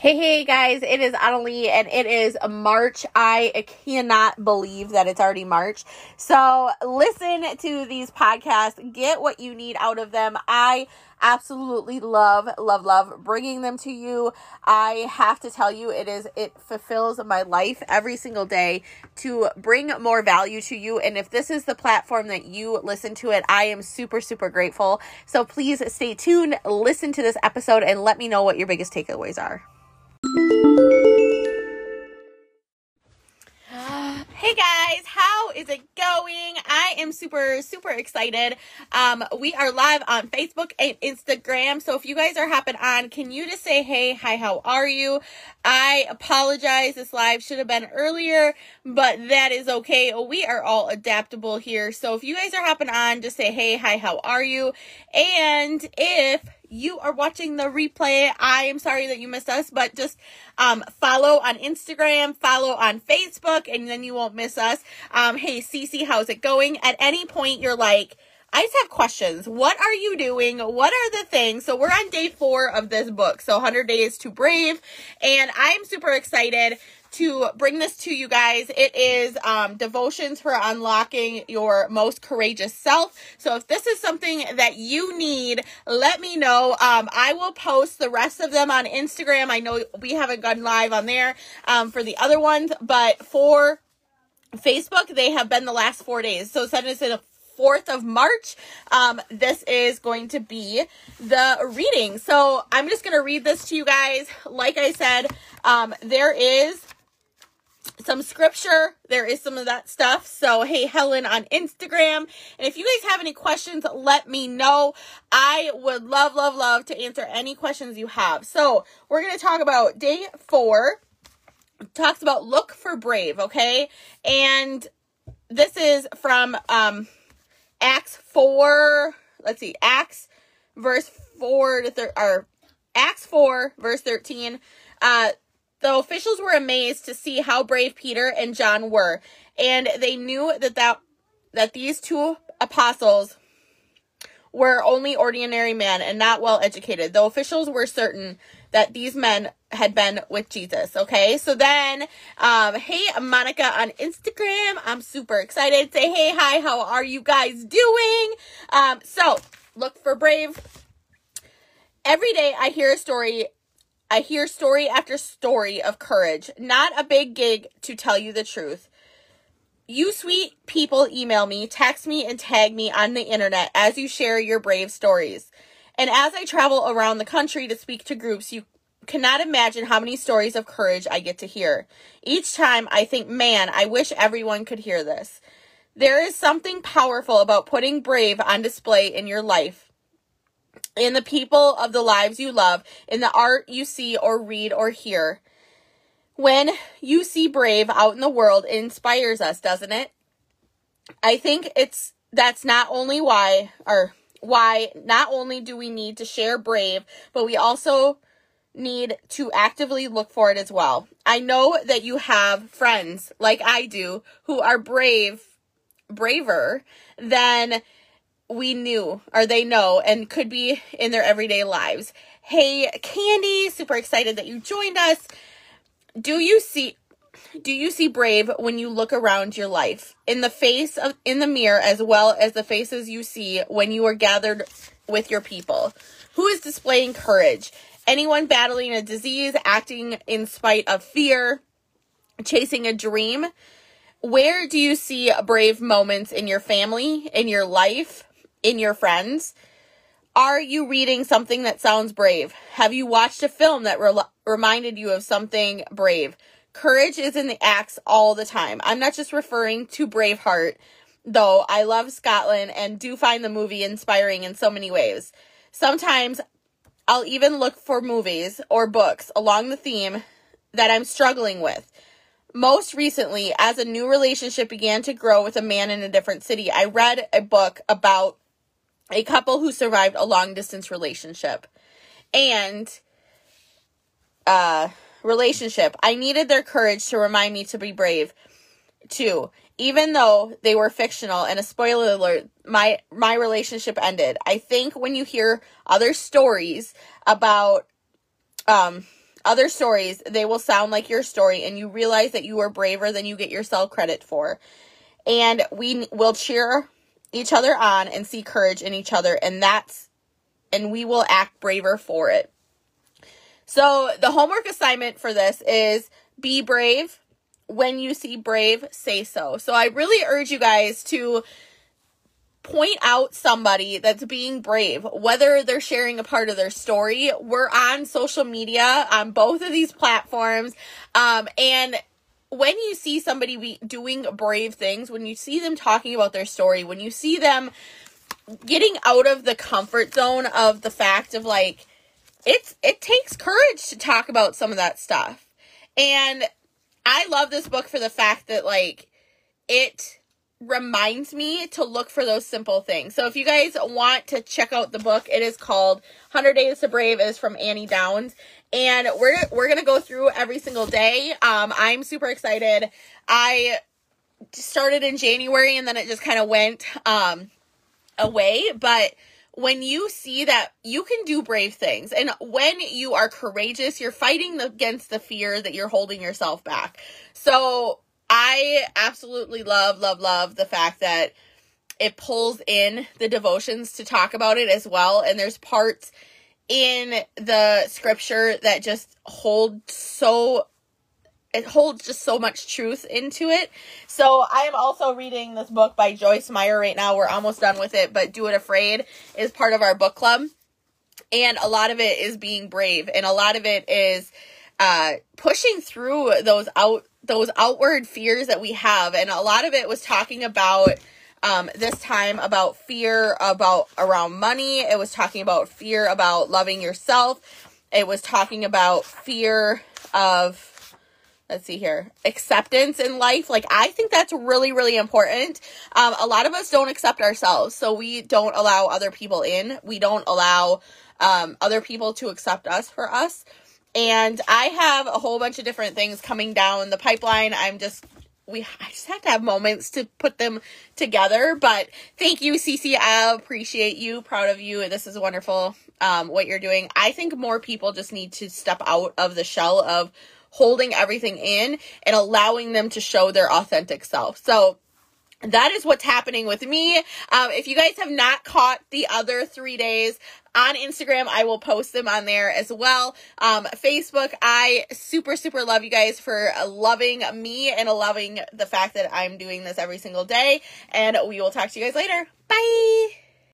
Hey, hey guys, it is Annalie and it is March. I cannot believe that it's already March. So listen to these podcasts, get what you need out of them. I absolutely love, love, love bringing them to you. I have to tell you, it is, it fulfills my life every single day to bring more value to you. And if this is the platform that you listen to it, I am super, super grateful. So please stay tuned, listen to this episode, and let me know what your biggest takeaways are. Hey guys, how is it going? I am super, super excited. Um, we are live on Facebook and Instagram. So if you guys are hopping on, can you just say, hey, hi, how are you? I apologize. This live should have been earlier, but that is okay. We are all adaptable here. So if you guys are hopping on, just say, hey, hi, how are you? And if you are watching the replay, I am sorry that you missed us, but just um, follow on Instagram, follow on Facebook, and then you won't miss us. Um, hey, Cece, how's it going? At any point, you're like, I just have questions. What are you doing? What are the things? So we're on day four of this book. So 100 Days to Brave. And I'm super excited to bring this to you guys. It is um, devotions for unlocking your most courageous self. So if this is something that you need, let me know. Um, I will post the rest of them on Instagram. I know we haven't gone live on there um, for the other ones, but for Facebook, they have been the last four days. So send us in a 4th of March. Um, this is going to be the reading. So I'm just going to read this to you guys. Like I said, um, there is some scripture. There is some of that stuff. So, hey, Helen on Instagram. And if you guys have any questions, let me know. I would love, love, love to answer any questions you have. So, we're going to talk about day four. talks about look for brave, okay? And this is from um Acts 4. Let's see, Acts verse 4 to thir- or Acts 4 verse 13. Uh the officials were amazed to see how brave Peter and John were, and they knew that that, that these two apostles were only ordinary men and not well educated. The officials were certain that these men had been with Jesus. Okay, so then, um, hey, Monica on Instagram, I'm super excited. Say hey, hi, how are you guys doing? Um, so look for brave. Every day I hear a story I hear story after story of courage. Not a big gig to tell you the truth. You sweet people email me, text me, and tag me on the internet as you share your brave stories. And as I travel around the country to speak to groups, you cannot imagine how many stories of courage I get to hear. Each time I think, man, I wish everyone could hear this. There is something powerful about putting brave on display in your life in the people of the lives you love, in the art you see or read or hear. When you see Brave out in the world, it inspires us, doesn't it? I think it's that's not only why or why not only do we need to share Brave, but we also need to actively look for it as well. I know that you have friends like I do who are brave, braver than we knew or they know and could be in their everyday lives. Hey, Candy, super excited that you joined us. Do you see do you see brave when you look around your life in the face of in the mirror as well as the faces you see when you are gathered with your people? Who is displaying courage? Anyone battling a disease, acting in spite of fear, chasing a dream? Where do you see brave moments in your family, in your life? In your friends? Are you reading something that sounds brave? Have you watched a film that re- reminded you of something brave? Courage is in the acts all the time. I'm not just referring to Braveheart, though I love Scotland and do find the movie inspiring in so many ways. Sometimes I'll even look for movies or books along the theme that I'm struggling with. Most recently, as a new relationship began to grow with a man in a different city, I read a book about a couple who survived a long distance relationship. And uh relationship. I needed their courage to remind me to be brave too. Even though they were fictional and a spoiler alert my my relationship ended. I think when you hear other stories about um other stories, they will sound like your story, and you realize that you are braver than you get yourself credit for. And we will cheer each other on and see courage in each other, and that's, and we will act braver for it. So, the homework assignment for this is be brave. When you see brave, say so. So, I really urge you guys to point out somebody that's being brave, whether they're sharing a part of their story. We're on social media on both of these platforms. Um, and when you see somebody be doing brave things, when you see them talking about their story, when you see them getting out of the comfort zone of the fact of like, it's, it takes courage to talk about some of that stuff. And I love this book for the fact that like, it, reminds me to look for those simple things. So if you guys want to check out the book, it is called 100 Days to Brave. It is from Annie Downs. And we're we're going to go through every single day. Um I'm super excited. I started in January and then it just kind of went um away, but when you see that you can do brave things and when you are courageous, you're fighting against the fear that you're holding yourself back. So I absolutely love, love, love the fact that it pulls in the devotions to talk about it as well. And there's parts in the scripture that just hold so it holds just so much truth into it. So I am also reading this book by Joyce Meyer right now. We're almost done with it, but Do It Afraid is part of our book club. And a lot of it is being brave and a lot of it is uh pushing through those out those outward fears that we have. And a lot of it was talking about um, this time about fear about around money. It was talking about fear about loving yourself. It was talking about fear of let's see here acceptance in life. Like i think that's really really important. Um, a lot of us don't accept ourselves so we don't allow other people in. We don't allow um, other people to accept us for us and I have a whole bunch of different things coming down the pipeline. I'm just we I just have to have moments to put them together. But thank you, Cece. I appreciate you, proud of you. This is wonderful. Um, what you're doing. I think more people just need to step out of the shell of holding everything in and allowing them to show their authentic self. So that is what's happening with me. Um, if you guys have not caught the other three days on Instagram, I will post them on there as well. Um, Facebook, I super, super love you guys for loving me and loving the fact that I'm doing this every single day. And we will talk to you guys later. Bye.